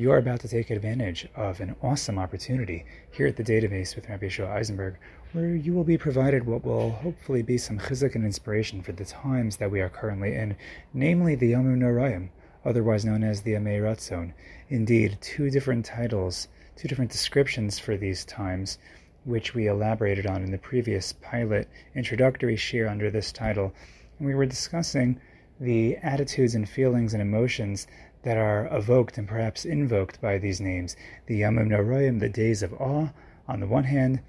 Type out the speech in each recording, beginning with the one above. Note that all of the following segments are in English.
You are about to take advantage of an awesome opportunity here at the database with Rabbi Yeshua Eisenberg, where you will be provided what will hopefully be some chizuk and inspiration for the times that we are currently in, namely the Yomim Norayim, otherwise known as the Yemei Ratzon. Indeed, two different titles, two different descriptions for these times, which we elaborated on in the previous pilot introductory share under this title. And we were discussing the attitudes and feelings and emotions that are evoked and perhaps invoked by these names. The Yamim Naroyim, the days of awe, on the one hand,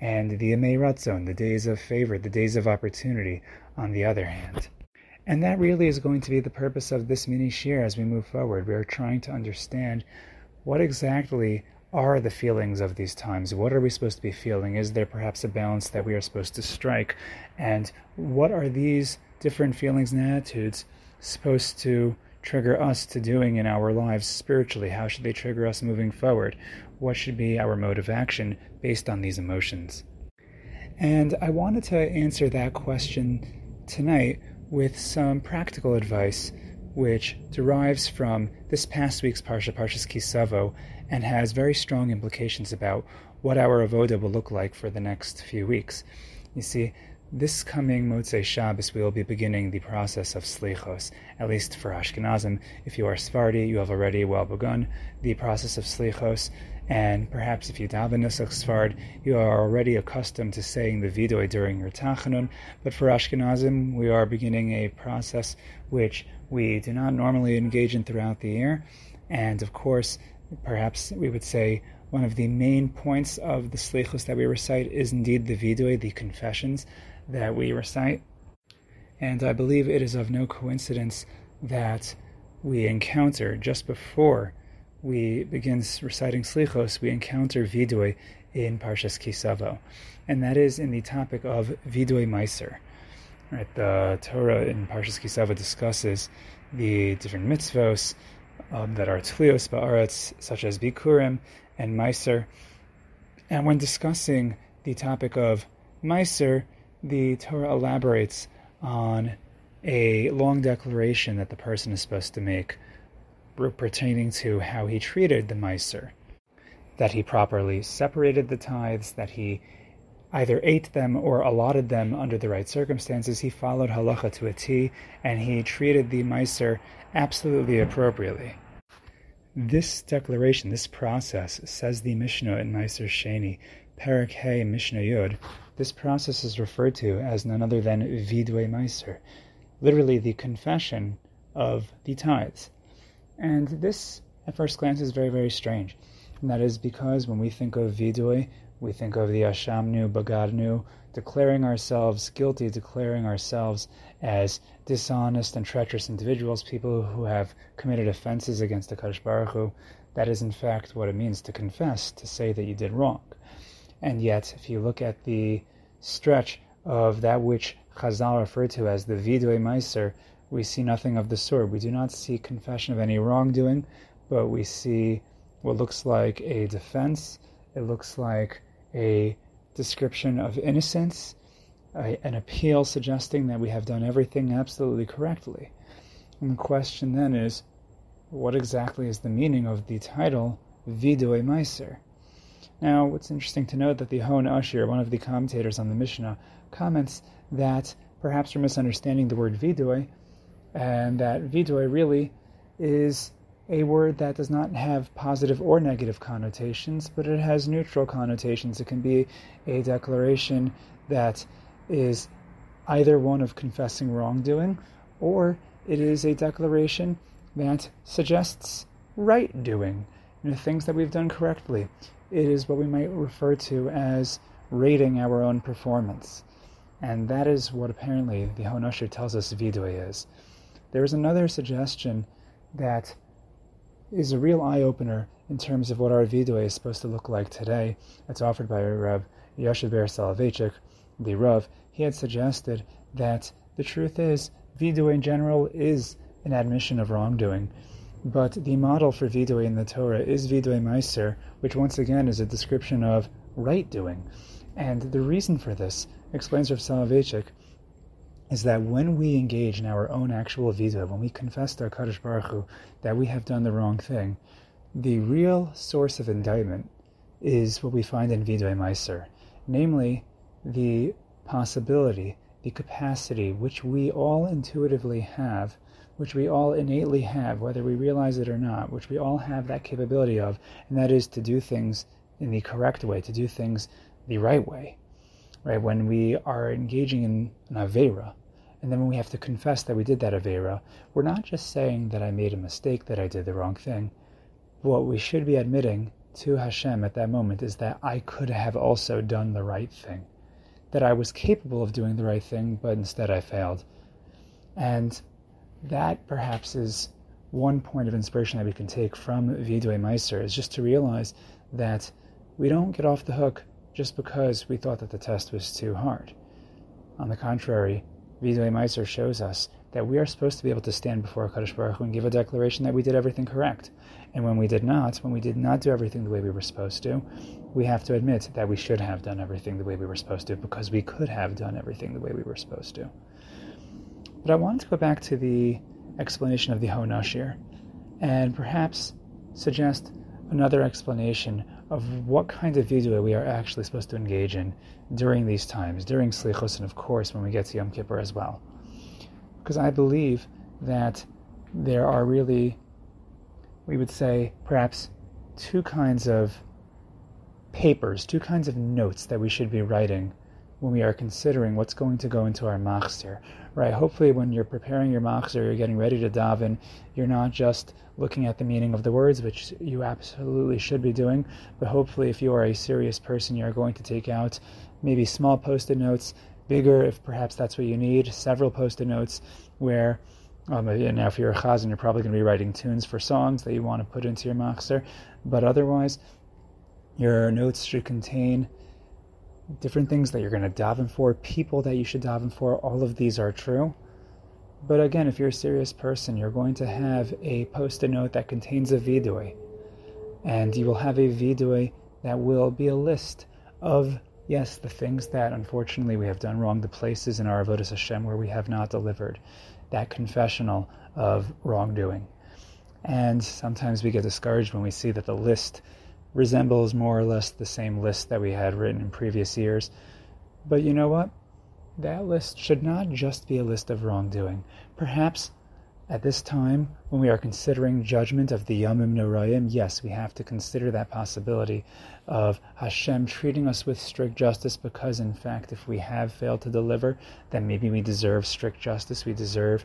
and the Yemei Ratzon, the days of favor, the days of opportunity, on the other hand. And that really is going to be the purpose of this mini share as we move forward. We are trying to understand what exactly are the feelings of these times? What are we supposed to be feeling? Is there perhaps a balance that we are supposed to strike? And what are these different feelings and attitudes supposed to trigger us to doing in our lives spiritually? How should they trigger us moving forward? What should be our mode of action based on these emotions? And I wanted to answer that question tonight with some practical advice which derives from this past week's Parsha, Parshas Kisavo, and has very strong implications about what our avoda will look like for the next few weeks. You see, this coming Motzei Shabbos, we will be beginning the process of Slichos, at least for Ashkenazim. If you are Sephardi, you have already well begun the process of Slichos, and perhaps if you daven Nusach Sfard, you are already accustomed to saying the Vidoy during your Tachanun. But for Ashkenazim, we are beginning a process which we do not normally engage in throughout the year, and of course, perhaps we would say one of the main points of the Slichos that we recite is indeed the Vidoy, the confessions that we recite. And I believe it is of no coincidence that we encounter just before we begin reciting Slichos, we encounter Vidoy in Parshas Kisavo, and that is in the topic of Vidoy Meiser. Right, the Torah in Parshas Kisavo discusses the different mitzvos um, that are tlios ba'aretz, such as bikurim and meiser. And when discussing the topic of meiser, the Torah elaborates on a long declaration that the person is supposed to make pertaining to how he treated the Meiser, that he properly separated the tithes, that he either ate them or allotted them under the right circumstances. He followed halacha to a T, and he treated the Meiser absolutely appropriately. This declaration, this process, says the Mishnah in Meiser Sheni, Perak Mishnah Yud, this process is referred to as none other than Vidui Meiser, literally the confession of the tithes. And this, at first glance, is very, very strange. And that is because when we think of Vidui, we think of the Ashamnu, Bagadnu, declaring ourselves guilty, declaring ourselves as dishonest and treacherous individuals, people who have committed offenses against the Kadosh Baruch Hu. That is, in fact, what it means to confess, to say that you did wrong. And yet, if you look at the stretch of that which Chazal referred to as the Vidui Meiser, we see nothing of the sort. We do not see confession of any wrongdoing, but we see what looks like a defense. It looks like a description of innocence, a, an appeal suggesting that we have done everything absolutely correctly. And the question then is, what exactly is the meaning of the title Vidui Meiser? Now, it's interesting to note that the Hon Ashir, one of the commentators on the Mishnah, comments that perhaps we're misunderstanding the word vidui, and that vidui really is a word that does not have positive or negative connotations, but it has neutral connotations. It can be a declaration that is either one of confessing wrongdoing, or it is a declaration that suggests right doing, you know, things that we've done correctly it is what we might refer to as rating our own performance. And that is what apparently the Hon Ashir tells us Vidui is. There is another suggestion that is a real eye opener in terms of what our Vidui is supposed to look like today. It's offered by Rav Yoshe Ber the Rav. He had suggested that the truth is, Vidui in general is an admission of wrongdoing. But the model for Vidui in the Torah is Vidui Meiser, which once again is a description of right doing. And the reason for this, explains Rav Soloveitchik, is that when we engage in our own actual vidui, when we confess to our Kadosh Baruch Hu that we have done the wrong thing, the real source of indictment is what we find in Vidui Meiser, namely the possibility, the capacity which we all intuitively have, which we all innately have, whether we realize it or not, which we all have that capability of, and that is to do things in the correct way, to do things the right way. Right? When we are engaging in an Avera, and then when we have to confess that we did that Avera, we're not just saying that I made a mistake, that I did the wrong thing. What we should be admitting to Hashem at that moment is that I could have also done the right thing, that I was capable of doing the right thing, but instead I failed. And that perhaps is one point of inspiration that we can take from Vidui Meiser is just to realize that we don't get off the hook just because we thought that the test was too hard. On the contrary, Vidui Meiser shows us that we are supposed to be able to stand before Kadosh Baruch Hu and give a declaration that we did everything correct. And when we did not, when we did not do everything the way we were supposed to, we have to admit that we should have done everything the way we were supposed to because we could have done everything the way we were supposed to. But I wanted to go back to the explanation of the Hon Ashir and perhaps suggest another explanation of what kind of vidui we are actually supposed to engage in during these times, during Slichos, and of course when we get to Yom Kippur as well. Because I believe that there are really we would say perhaps two kinds of papers, two kinds of notes that we should be writing when we are considering what's going to go into our machzor, right? Hopefully, when you're preparing your machzor, you're getting ready to daven, you're not just looking at the meaning of the words, which you absolutely should be doing, but hopefully, if you are a serious person, you're going to take out maybe small post-it notes, bigger if perhaps that's what you need, several post-it notes where um, now, if you're a chazan, you're probably going to be writing tunes for songs that you want to put into your machzor. But otherwise, your notes should contain different things that you're going to daven for, people that you should daven for. All of these are true. But again, if you're a serious person, you're going to have a post-it note that contains a vidui. And you will have a vidui that will be a list of, yes, the things that unfortunately we have done wrong, the places in our Avodah Hashem where we have not delivered that confessional of wrongdoing. And sometimes we get discouraged when we see that the list resembles more or less the same list that we had written in previous years. But you know what? That list should not just be a list of wrongdoing. Perhaps at this time, when we are considering judgment of the Yamim Norayim, yes, we have to consider that possibility of Hashem treating us with strict justice because, in fact, if we have failed to deliver, then maybe we deserve strict justice. We deserve,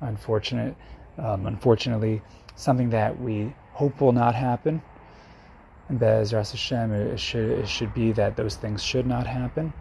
unfortunate, um, unfortunately, something that we hope will not happen. And Be'ezras Hashem, it should, it should be that those things should not happen.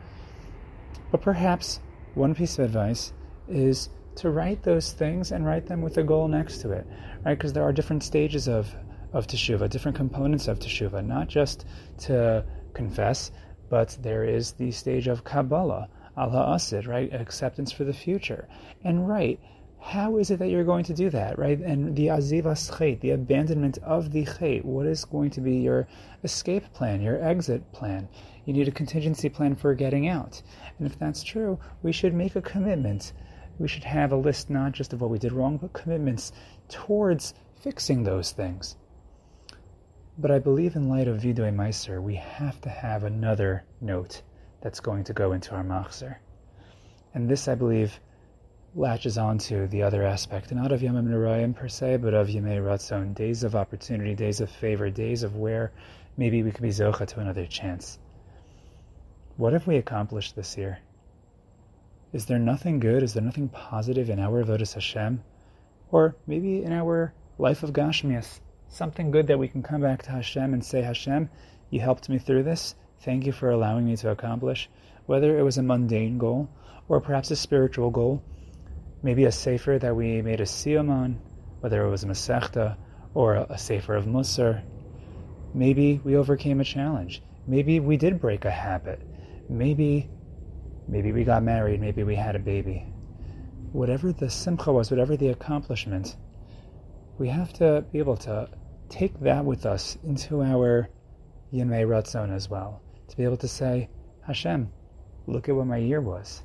But perhaps one piece of advice is to write those things and write them with a goal next to it, right? Because there are different stages of of teshuva, different components of teshuva, not just to confess, but there is the stage of kabbalah, al he'asid, right? Acceptance for the future, and right. How is it that you're going to do that, right? And the azivas chait, the abandonment of the chait, what is going to be your escape plan, your exit plan? You need a contingency plan for getting out. And if that's true, we should make a commitment we should have a list not just of what we did wrong, but commitments towards fixing those things. But I believe in light of Vidui Meiser, we have to have another note that's going to go into our machzor. And this, I believe, latches onto the other aspect, not of Yomim Norayim per se, but of Yemei Ratzon, days of opportunity, days of favor, days of where maybe we could be Zocha to another chance. What have we accomplished this year? Is there nothing good? Is there nothing positive in our Avodas Hashem? Or maybe in our life of Gashmias? Something good that we can come back to Hashem and say, Hashem, you helped me through this. Thank you for allowing me to accomplish. Whether it was a mundane goal or perhaps a spiritual goal, maybe a sefer that we made a siyum on, whether it was a masechta or a sefer of Musar. Maybe we overcame a challenge. Maybe we did break a habit. Maybe Maybe we got married, maybe we had a baby. Whatever the simcha was, whatever the accomplishment, we have to be able to take that with us into our Yemei Ratzon as well. To be able to say, Hashem, look at what my year was.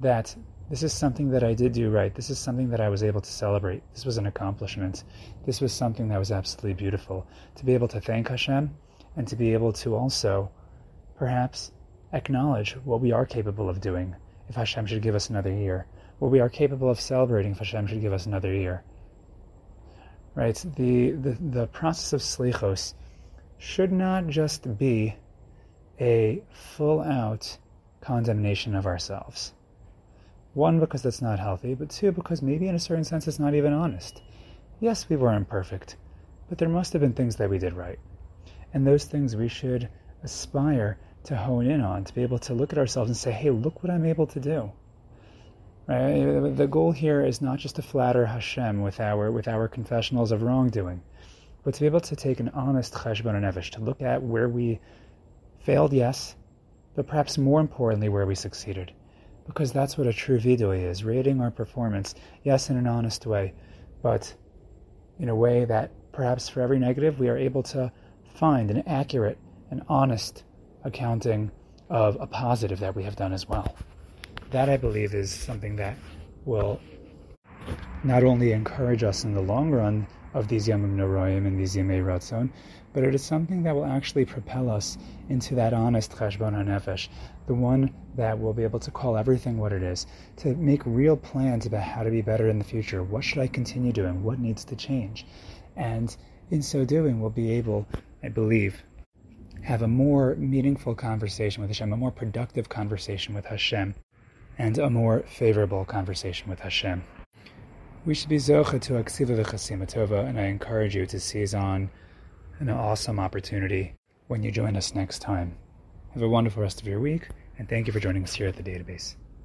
That This is something that I did do right. This is something that I was able to celebrate. This was an accomplishment. This was something that was absolutely beautiful. To be able to thank Hashem and to be able to also perhaps acknowledge what we are capable of doing if Hashem should give us another year, what we are capable of celebrating if Hashem should give us another year. Right? The, the, the process of slichos should not just be a full out condemnation of ourselves. One, because that's not healthy, but two, because maybe in a certain sense it's not even honest. Yes, we were imperfect, but there must have been things that we did right. And those things we should aspire to hone in on, to be able to look at ourselves and say, hey, look what I'm able to do. Right? The goal here is not just to flatter Hashem with our, with our confessionals of wrongdoing, but to be able to take an honest cheshbon nefesh, to look at where we failed, yes, but perhaps more importantly, where we succeeded because that's what a true vidui is rating our performance, yes, in an honest way, but in a way that perhaps for every negative we are able to find an accurate and honest accounting of a positive that we have done as well. That, I believe, is something that will not only encourage us in the long run of these Yamim Noroim and these Yamei Ratzon, but it is something that will actually propel us into that honest Cheshbon HaNefesh, the one that will be able to call everything what it is, to make real plans about how to be better in the future. What should I continue doing? What needs to change? And in so doing, we'll be able, I believe, have a more meaningful conversation with Hashem, a more productive conversation with Hashem, and a more favorable conversation with Hashem. We should be zocha to aksiva v'chasim and I encourage you to seize on an awesome opportunity when you join us next time. Have a wonderful rest of your week, and thank you for joining us here at the database.